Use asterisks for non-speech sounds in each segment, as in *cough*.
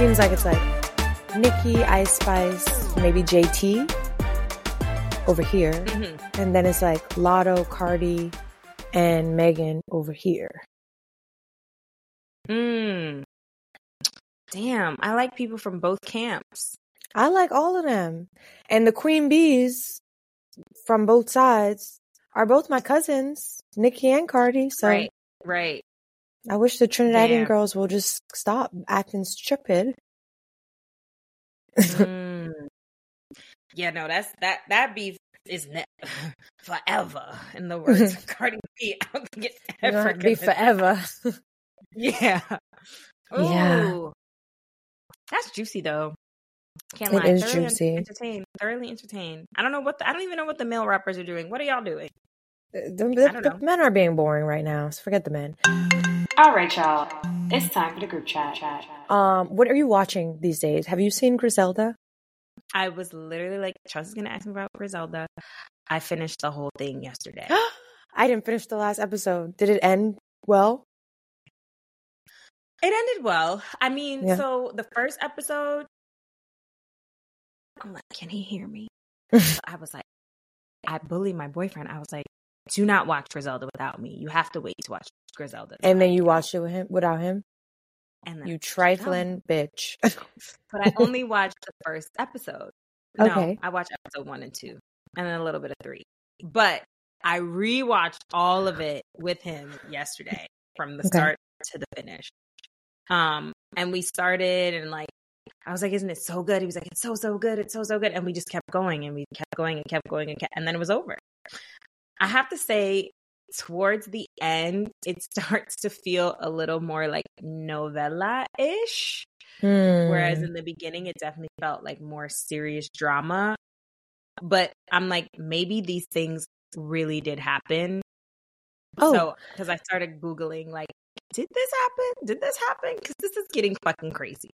Seems like it's like Nicki, Ice Spice, maybe JT over here. Mm-hmm. And then it's like Latto, Cardi, and Megan over here. Mm. Damn, I like people from both camps. I like all of them. And the Queen Bees from both sides are both my cousins, Nicki and Cardi. So Right, right. I wish the Trinidadian Damn. girls will just stop acting stupid. *laughs* Mm. Yeah, no, that's that that beef is ne- *laughs* forever. In the words of *laughs* Cardi B, I don't think it's ever it'll be forever. Yeah. Yeah. That's juicy though. Can't It lie. is Thoroughly juicy. Entertained. Thoroughly entertained. I don't know what the, I don't even know what the male rappers are doing. What are y'all doing? the, the- the men are being boring right now, so forget the men. All right, y'all. It's time for the group chat. Um, what are you watching these days? Have you seen Griselda? I was literally like, Chelsea's gonna ask me about Griselda. I finished the whole thing yesterday. *gasps* I didn't finish the last episode. Did it end well? It ended well. I mean, Yeah. so the first episode, I'm like, can he hear me? *laughs* I was like, I bullied my boyfriend. I was like, do not watch Griselda without me. You have to wait to watch Griselda. And then you watched it with him without him? and then, You trifling bitch. *laughs* but I *laughs* only watched the first episode. No, Okay. I watched episode one and two, and then a little bit of three. But I rewatched all of it with him yesterday, from the Okay. start to the finish. Um, and we started, and like I was like, "Isn't it so good?" He was like, "It's so so good. It's so so good." And we just kept going, and we kept going, and kept going, and kept, and then it was over. I have to say, towards the end, it *laughs* starts to feel a little more like novella ish. Whereas Hmm. in the beginning, it definitely felt like more serious drama. But I'm like, maybe these things really did happen. Oh. So, because I started Googling, like, did this happen? Did this happen? Because this is getting fucking crazy.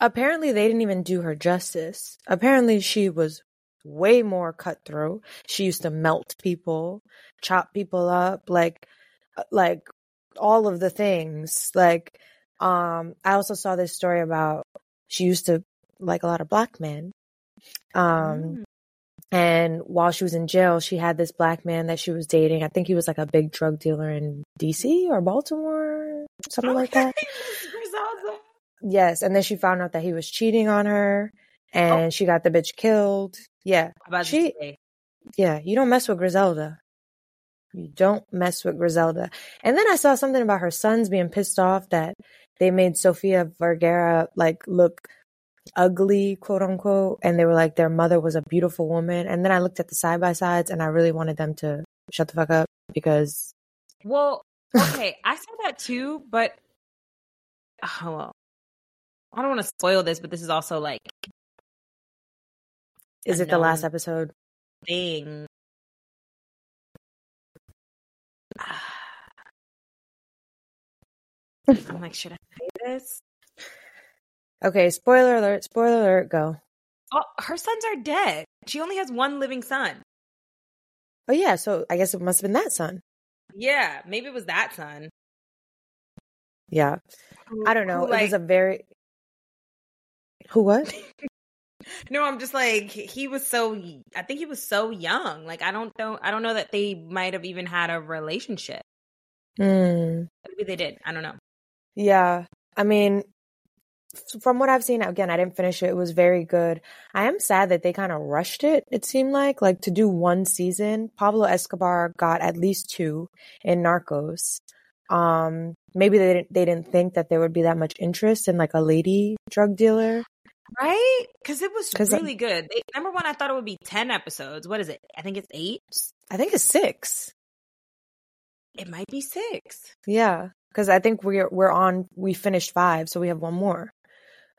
Apparently, they didn't even do her justice. Apparently, she was way more cutthroat. She used to melt people, chop people up, like, uh, like all of the things. Like, um, I also saw this story about she used to like a lot of black men. Um, Mm. and while she was in jail, she had this black man that she was dating. I think he was like a big drug dealer in DC or Baltimore, something like that. *laughs* Yes, and then she found out that he was cheating on her, and she got the bitch killed. Yeah, About She- yeah. You don't mess with Griselda. You don't mess with Griselda. And then I saw something about her sons being pissed off that they made Sofia Vergara like look ugly, quote unquote, and they were like their mother was a beautiful woman. And then I looked at the side by sides, and I really wanted them to shut the fuck up because well, *laughs* okay, I saw that too, but oh, well, I don't want to spoil this, but this is also like is it the last episode? thing. *sighs* I'm like, should I say this? Okay, spoiler alert! Spoiler alert! Go. Oh, her sons are dead. She only has one living son. Oh yeah, so I guess it must have been that son. Yeah, maybe it was that son. Yeah. Who- I don't know. who, it was a very who what? *laughs* No, I'm just like he was so. I think he was so young. Like I don't know. I don't know that they might have even had a relationship. Hmm. Maybe they did. I don't know. Yeah. I mean, from what I've seen, again, I didn't finish it. It was very good. I am sad that they kind of rushed it. It seemed like, like to do one season. Pablo Escobar got at least two in Narcos. Um, maybe they didn't, they didn't think that there would be that much interest in like a lady drug dealer. Right? Because it was really good. They, number one, I thought it would be ten episodes. What is it? I think it's eight. I think it's six. It might be six. Yeah, because I think we're we're on. We finished five, so we have one more.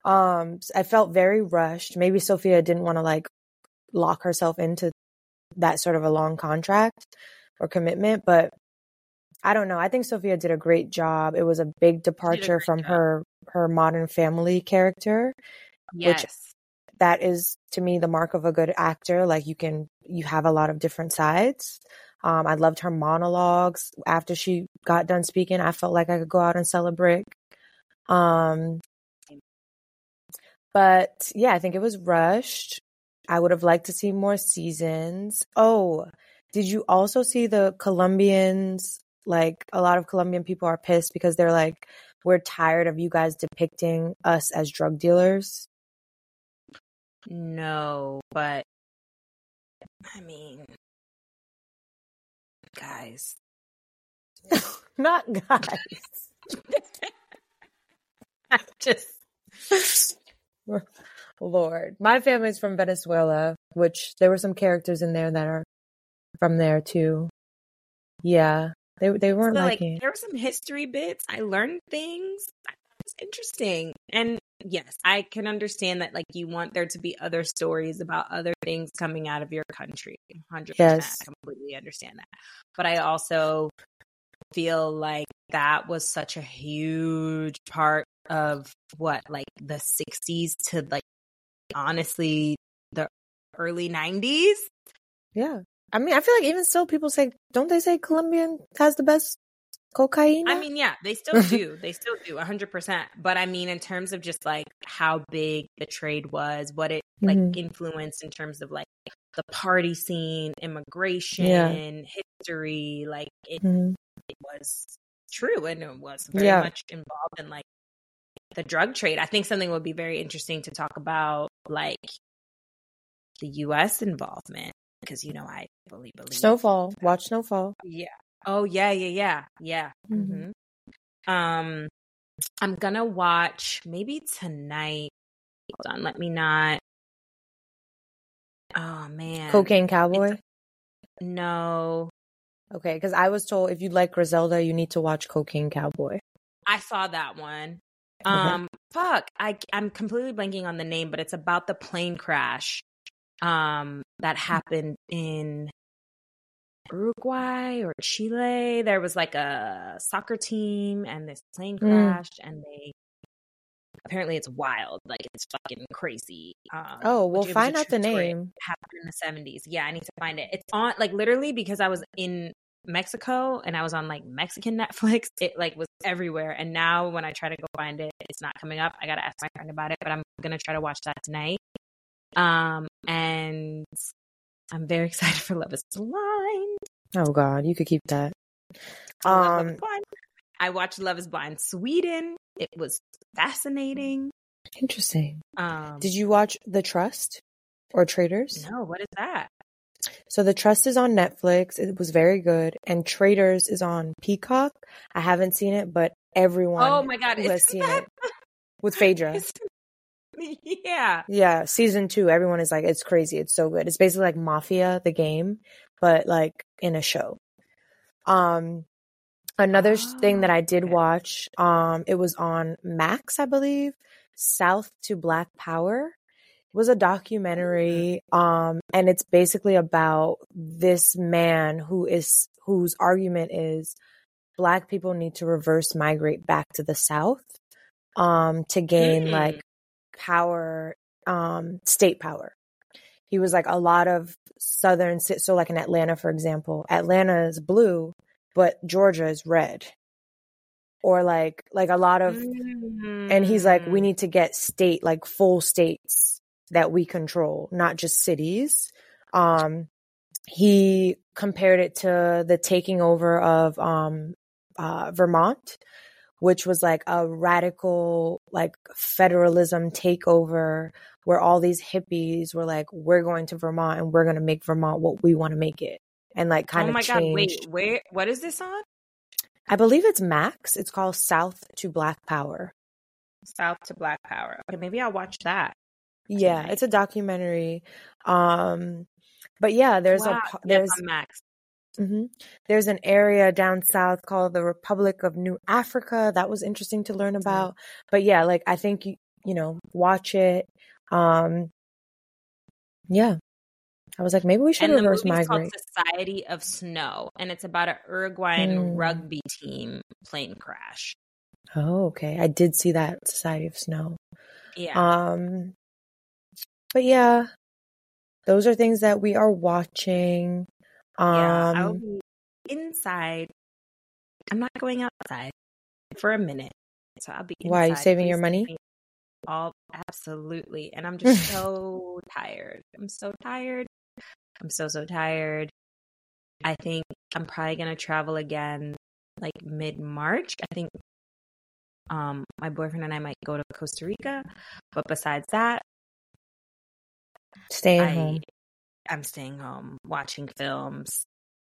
Um, I felt very rushed. Maybe Sofia didn't want to like lock herself into that sort of a long contract or commitment, but I don't know. I think Sofia did a great job. It was a big departure great from job. her her modern family character. Yes. That is to me the mark of a good actor. Like you can you have a lot of different sides. Um, I loved her monologues after she got done speaking. I felt like I could go out and sell a brick. Um, but yeah, I think it was rushed. I would have liked to see more seasons. Oh, did you also see the Colombians? Like a lot of Colombian people are pissed because they're like, we're tired of you guys depicting us as drug dealers. No, but I mean, guys. *laughs* Not guys. *laughs* I just *laughs* Lord. My family's from Venezuela, which there were some characters in there that are from there too. Yeah. They they weren't So, like liking there were some history bits. I learned things. It was interesting. And yes, I can understand that like you want there to be other stories about other things coming out of your country. 100%. Yes. I completely understand that. But I also feel like that was such a huge part of what like the 60s to like honestly the early 90s. Yeah. I mean, I feel like even still people say, don't they say Colombian has the best cocaine? I mean, yeah, they still do. they still do 100%. But I mean, in terms of just like how big the trade was, what it like Mhm. influenced in terms of like the party scene, immigration, history, like it, Mhm. it was true and it was very Yeah. much involved in like the drug trade. I think something would be very interesting to talk about, like the U.S. involvement, because you know I fully believe Snowfall. Watch Snowfall. yeah. Oh yeah, yeah, yeah, yeah. Mhm. hmm Um, I'm gonna watch maybe tonight. Hold on, let me not. Oh man, Cocaine Cowboy. No, Okay, because I was told if you like Griselda, you need to watch Cocaine Cowboy. I saw that one. Okay. Um, fuck, I I'm completely blanking on the name, but it's about the plane crash. Um, that happened in Uruguay or Chile. There was like a soccer team, and this plane Mm. crashed, and they apparently it's wild, like it's fucking crazy. Um, Oh, well, it was a find out the name. Happened in the seventies. Yeah, I need to find it. It's on like literally because I was in Mexico and I was on like Mexican *laughs* Netflix. It like was everywhere, and now when I try to go find it, it's not coming up. I gotta ask my friend about it, but I'm gonna try to watch that tonight. Um, and I'm very *laughs* excited for Love Is Blind. Oh God, you could keep that. Love Um, I watched Love Is Blind Sweden. It was fascinating. interesting. Um, Did you watch The Trust or Traitors? No, what is that? So The Trust is on Netflix. It was very good, and Traitors is on Peacock. I haven't seen it, but everyone Oh my god, who has seen that? it with Phaedra. *laughs* *laughs* yeah. Yeah, season two. Everyone is like, it's crazy. It's so good. It's basically like Mafia, the game, but like in a show. Um, another sh thing that I did Oh, okay. watch, um, it was on Max, I believe, South to Black Power. It was a documentary, um, and it's basically about this man who is whose argument is black people need to reverse migrate back to the South, um, to gain Mm. like power, um, state power. He was like a lot of southern, so like in Atlanta, for example, Atlanta is blue, but Georgia is red. Or like, like a lot of, and he's like, we Mm. need to get state, like full states that we control, not just cities. Um, he compared it to the taking over of, um, uh, Vermont, which was like a radical, like federalism takeover where all these hippies were like, we're going to Vermont and we're going to make Vermont what we want to make it. And like kind of oh of my god, wait, where what is this on? I believe it's Max. It's called South to Black Power. South to Black Power. Okay, maybe I'll watch that. Yeah, it's a documentary. Um, but yeah, there's wow. a there's on Max. Hmm There's an area down south called the Republic of New Africa. That was interesting to learn about. But yeah, like I think you, you know, watch it. Um, yeah. I was like, maybe we should and the reverse movie's migrate. called Society of Snow, and it's about an Uruguayan Mm. rugby team plane crash. Oh, okay. I did see that Society of Snow. Yeah, Um, but yeah, those are things that we are watching. Yeah. I'll Um, be inside. I'm not going outside for a minute, so I'll be. Why, are you inside. saving your money? All absolutely, and I'm just *laughs* so tired. I'm so tired. I'm so so tired. I think I'm probably gonna travel again like mid March. I think um my boyfriend and I might go to Costa Rica, but besides that, staying I home. I'm staying home, watching films,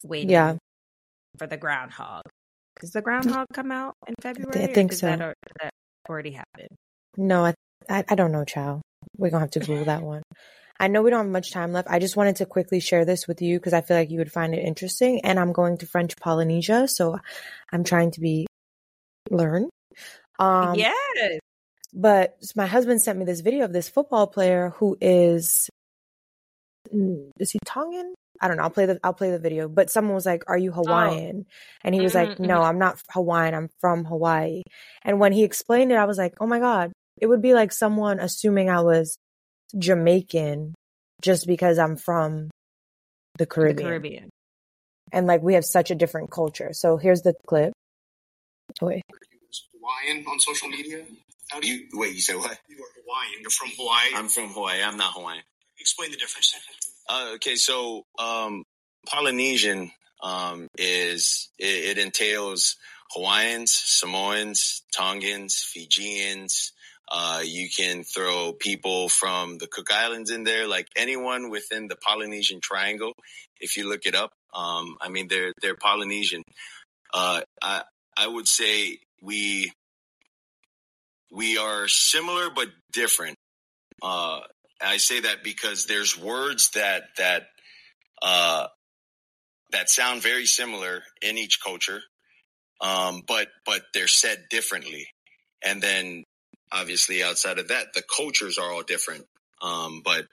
waiting Yeah. for the groundhog. Does the groundhog come out in February? I think so. That, or, that already happened. No, I, I, I don't know, Chow. We're gonna have to Google that one. I know we don't have much time left. I just wanted to quickly share this with you because I feel like you would find it interesting. And I'm going to French Polynesia, so I'm trying to be learn. Um, yes. But my husband sent me this video of this football player who is is he Tongan? I don't know. I'll play the I'll play the video. But someone was like, "Are you Hawaiian?" And he was like, Mhm, "No, I'm not Hawaiian. I'm from Hawaii." And when he explained it, I was like, "Oh my god!" It would be like someone assuming I was Jamaican just because I'm from the The Caribbean. Caribbean. And like we have such a different culture. So here's the clip. Wait. Hawaiian on social media? How do you? You wait. You said what? You are Hawaiian. You're from Hawaii. I'm from Hawaii. I'm not Hawaiian. Explain the difference. Uh, okay, so um, Polynesian um, is it, it entails Hawaiians, Samoans, Tongans, Fijians. Uh, you can throw people from the Cook Islands in there, like anyone within the Polynesian Triangle. If you look it up, um, I mean they're they're Polynesian. Uh, I I would say we we are similar but different. Uh, I say that because there's words that that uh, that sound very similar in each culture, um, but but they're said differently. And then obviously outside of that, the cultures are all different. Um, but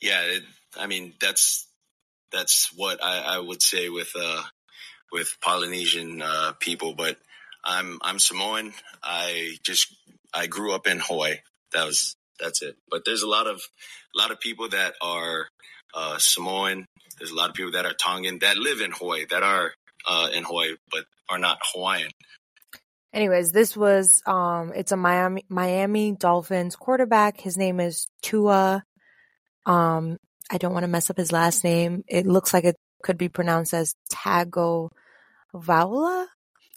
yeah, it, I mean that's that's what I, I would say with uh, with Polynesian uh, people. But I'm I'm Samoan. I just I grew up in Hawaii. That was that's it. But there's a lot of a lot of people that are uh, Samoan. There's a lot of people that are Tongan that live in Hawaii that are uh, in Hawaii but are not Hawaiian. Anyways, this was um it's a Miami Miami Dolphins quarterback. His name is Tua. Um I don't want to mess up his last name. It looks like it could be pronounced as Tago.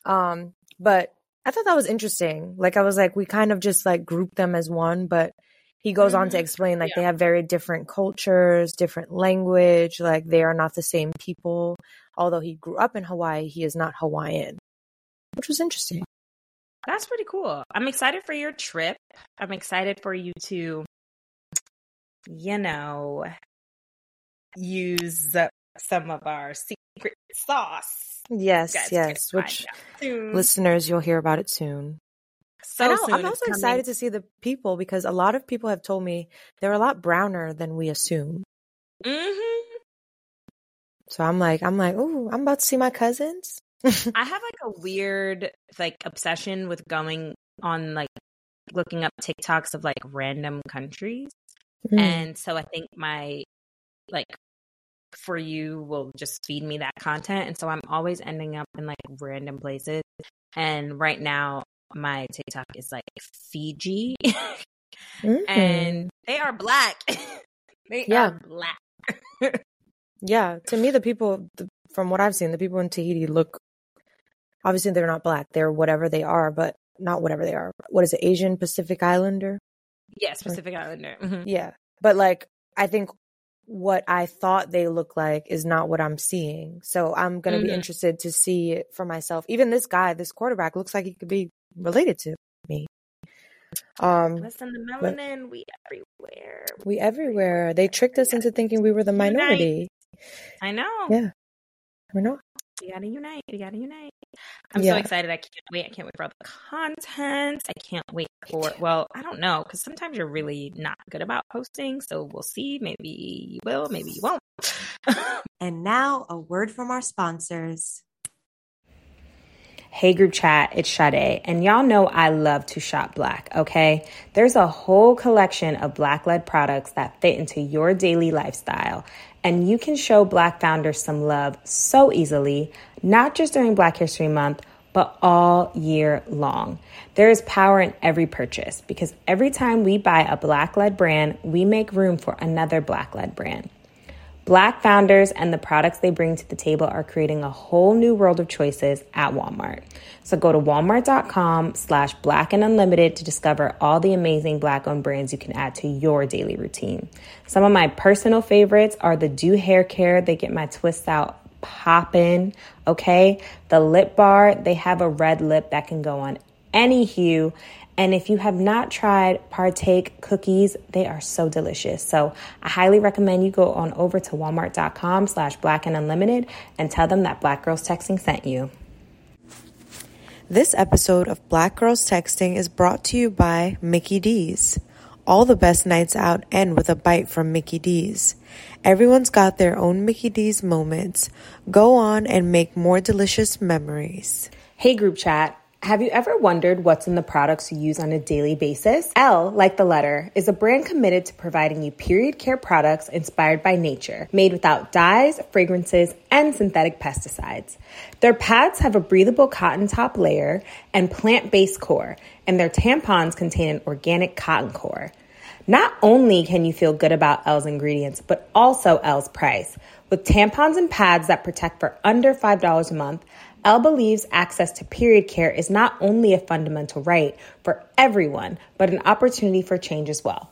Um but I thought that was interesting. Like I was like we kind of just like grouped them as one, but he goes on to Mhm. explain like they have very different cultures, different language, like they are not the same people. Although he grew up in Hawaii, he is not Hawaiian. Which was interesting. That's pretty cool. I'm excited for your trip. I'm excited for you to, you know, use some of our secret sauce. Yes, yes. Which find out soon. listeners, you'll hear about it soon. So soon I'm also excited to see the people because a lot of people have told me they're a lot browner than we assume. Mhm. So I'm like, I'm like, oh, I'm about to see my cousins. *laughs* I have like a weird like obsession with going on like looking up TikToks of like random countries. Mm. And so I think my like for you will just feed me that content. And so I'm always ending up in like random places. And right now my TikTok is like Fiji *laughs* Mhm. and they are black. *laughs* they Yeah. are black. yeah, to me, the people, the, from what I've seen, the people in Tahiti look. Obviously, they're not black. They're whatever they are, but not whatever they are. What is it? Asian Pacific Islander. Yes, Pacific Islander. Mhm. Yeah. But like, I think what I thought they look like is not what I'm seeing. So I'm going to be Mhm. interested to see it for myself. Even this guy, this quarterback looks like he could be related to me. Um, Listen, the melanin, we everywhere. we everywhere. They tricked us into thinking we were the Unite. minority. I know. Yeah. We're not. We gotta unite. We gotta unite. I'm Yeah. so excited. I can't wait. I can't wait for all the content. I can't wait for, well, I don't know, because sometimes you're really not good about posting. So we'll see. Maybe you will, maybe you won't. *laughs* And now, a word from our sponsors. Hey group chat, it's Sade, and y'all know I love to shop black, okay? There's a whole collection of black led products that fit into your daily lifestyle, and you can show black founders some love so easily, not just during Black History Month, but all year long. There is power in every purchase because every time we buy a black led brand, we make room for another black led brand. Black founders and the products they bring to the table are creating a whole new world of choices at Walmart. So go to walmart.com slash black and unlimited to discover all the amazing black owned brands you can add to your daily routine. Some of my personal favorites are the Do Hair Care. They get my twists out poppin', okay? The lip bar, they have a red lip that can go on any hue. And if you have not tried Partake cookies, they are so delicious. So I highly recommend you go on over to walmart.com slash black and unlimited and tell them that Black Girls Texting sent you. This episode of Black Girls Texting is brought to you by Mickey D's. All the best nights out end with a bite from Mickey D's. Everyone's got their own Mickey D's moments. Go on and make more delicious memories. Hey group chat. Have you ever wondered what's in the products you use on a daily basis? L, like the letter, is a brand committed to providing you period care products inspired by nature, made without dyes, fragrances, and synthetic pesticides. Their pads have a breathable cotton top layer and plant based core, and their tampons contain an organic cotton core. Not only can you feel good about L's ingredients, but also L's price. With tampons and pads that protect for under $5 a month, L believes access to period care is not only a fundamental right for everyone, but an opportunity for change as well.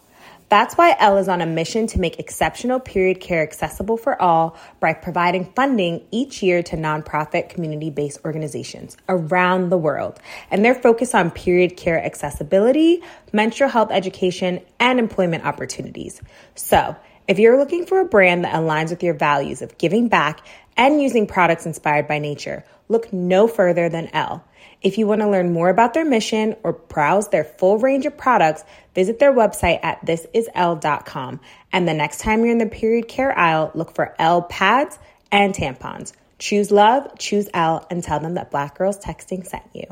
That's why L is on a mission to make exceptional period care accessible for all by providing funding each year to nonprofit community based organizations around the world. And their focus on period care accessibility, menstrual health education, and employment opportunities. So, if you're looking for a brand that aligns with your values of giving back and using products inspired by nature, look no further than L. If you want to learn more about their mission or browse their full range of products, visit their website at thisisl.com. And the next time you're in the period care aisle, look for L pads and tampons. Choose love, choose L, and tell them that Black Girls Texting sent you.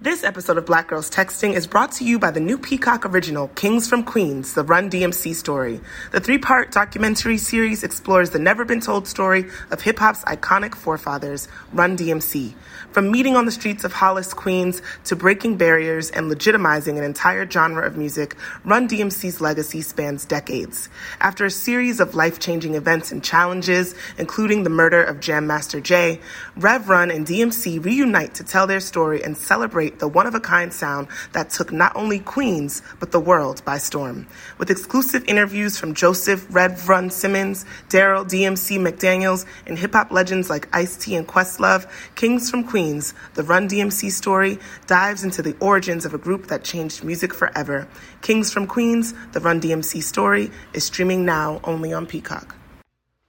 This episode of Black Girls Texting is brought to you by the new Peacock original, Kings from Queens, the Run DMC story. The three part documentary series explores the never been told story of hip hop's iconic forefathers, Run DMC. From meeting on the streets of Hollis, Queens, to breaking barriers and legitimizing an entire genre of music, Run DMC's legacy spans decades. After a series of life changing events and challenges, including the murder of Jam Master Jay, Rev Run and DMC reunite to tell their story and celebrate the one of a kind sound that took not only Queens, but the world by storm. With exclusive interviews from Joseph Rev Run Simmons, Daryl DMC McDaniels, and hip hop legends like Ice T and Questlove, Kings from Queens, the Run DMC story dives into the origins of a group that changed music forever. Kings from Queens, the Run DMC story is streaming now only on Peacock.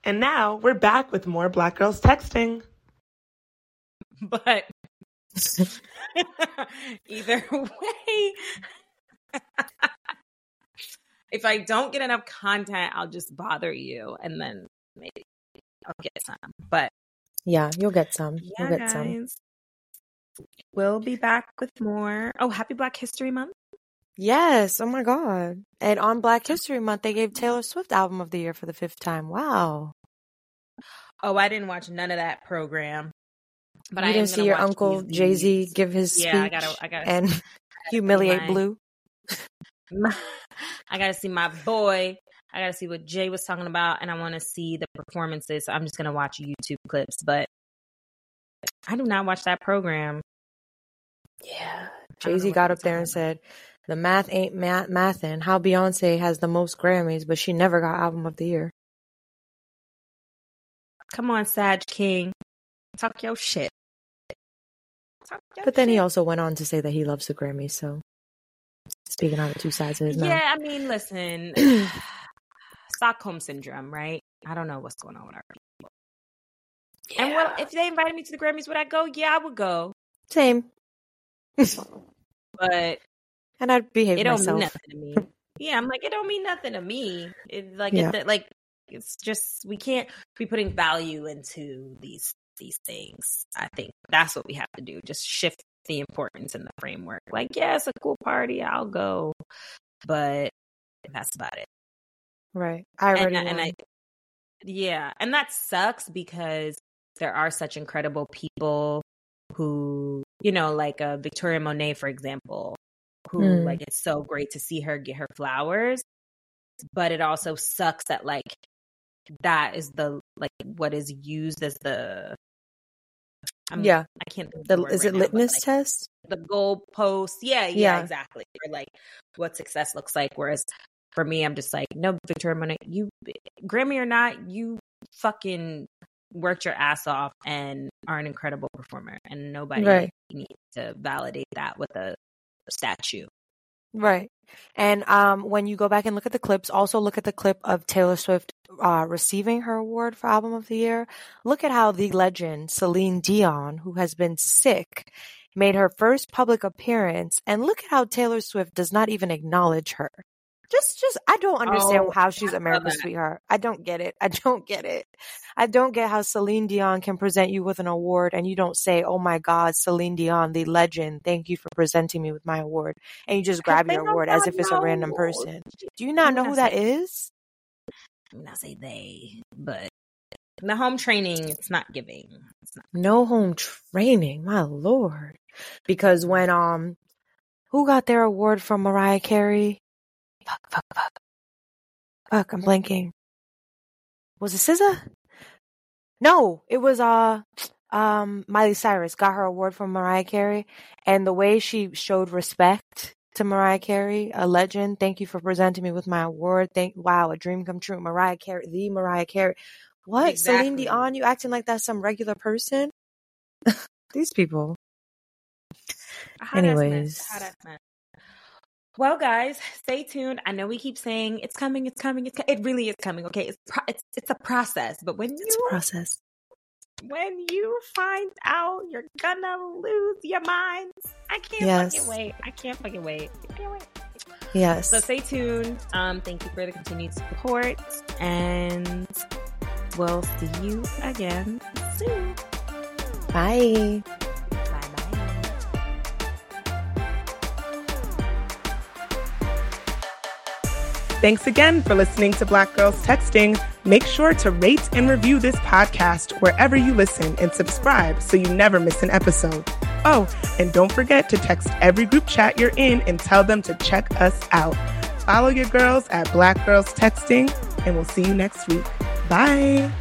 And now we're back with more Black Girls Texting. *laughs* But *laughs* either way, *laughs* if I don't get enough content, I'll just bother you and then maybe I'll get some. But Yeah, you'll get some. yeah, you'll get some. guys, we'll be back with more. Oh, happy Black History Month. Yes. Oh my God. And on Black History Month, they gave Taylor Swift Album of the Year for the fifth time. Wow. Oh, I didn't watch none of that program. But you I didn't see your uncle Jay Z give his Yeah, I speech gotta- I gotta- and *laughs* humiliate my- Blue. *laughs* I got to see my boy. I got to see what Jay was talking about, and I want to see the performances. So I'm just gonna watch YouTube clips, but I do not watch that program. Yeah. Jay Z got up there and said, "The math ain't math mathin'." How Beyonce has the most Grammys, but she never got Album of the Year. Come on, Sag King, talk your shit. But then he also went on to say that he loves the Grammys. So speaking on the two sides of his mouth. yeah. I mean, listen, *clears throat* Stockholm syndrome, right? I don't know what's going on with our people. And well, if they invited me to the Grammys, would I go? Yeah, I would go. Same. But *laughs* and I'd behave it don't mean nothing to me. Yeah, I'm like, it don't mean nothing to me. It, like, Yeah. it, like, it's just we can't be putting value into these these things. I think that's what we have to do. Just shift the importance in the framework. Like, yeah, it's a cool party. I'll go, but that's about it. Right. I already and, and. I, yeah, and that sucks because there are such incredible people who, you know, like uh, Victoria Monet, for example, who Mm. like it's so great to see her get her flowers, but it also sucks that like that is the like what is used as the I'm, yeah. I can't The, is right it now, litmus like, test? the goal post. Yeah, yeah, Yeah. exactly. Or like what success looks like. Whereas for me, I'm just like, no, Victoria Monet, you Grammy or not, you fucking worked your ass off and are an incredible performer, and nobody Right. needs to validate that with a statue. Right. And um, when you go back and look at the clips, also look at the clip of Taylor Swift uh, receiving her award for Album of the Year. Look at how the legend Celine Dion, who has been sick, made her first public appearance, and look at how Taylor Swift does not even acknowledge her. Just, just, I don't understand Oh, how she's America's sweetheart. I don't get it. I don't get it. I don't get how Celine Dion can present you with an award and you don't say, "Oh my God, Celine Dion, the legend, thank you for presenting me with my award," and you just grab your award as if it's a random person. Do you not know who that is? I say they, but the home training, it's not giving. It's not. No home training, my lord. Because when um, who got their award from Mariah Carey? Fuck, fuck, fuck, fuck. I'm blanking. Was it SZA? No, it was uh, um, Miley Cyrus got her award from Mariah Carey, and the way she showed respect to Mariah Carey, a legend. Thank you for presenting me with my award. Thank wow, a dream come true. Mariah Carey, the Mariah Carey. What? Celine Exactly. Dion? You acting like that's some regular person? *laughs* These people. Hot Anyways. hot ass mess. Well, guys, stay tuned. I know we keep saying it's coming, it's coming, it's co- it really is coming. Okay, it's pro- it's it's a process, but when It's you a process. when you find out, you're gonna lose your minds. I can't Yes. fucking wait. I can't fucking wait. I can't wait. Yes. So stay tuned. Um, thank you for the continued support, and we'll see you again soon. Bye. Bye bye. Thanks again for listening to Black Girls Texting. Make sure to rate and review this podcast wherever you listen and subscribe so you never miss an episode. Oh, and don't forget to text every group chat you're in and tell them to check us out. Follow your girls at Black Girls Texting, and we'll see you next week. Bye.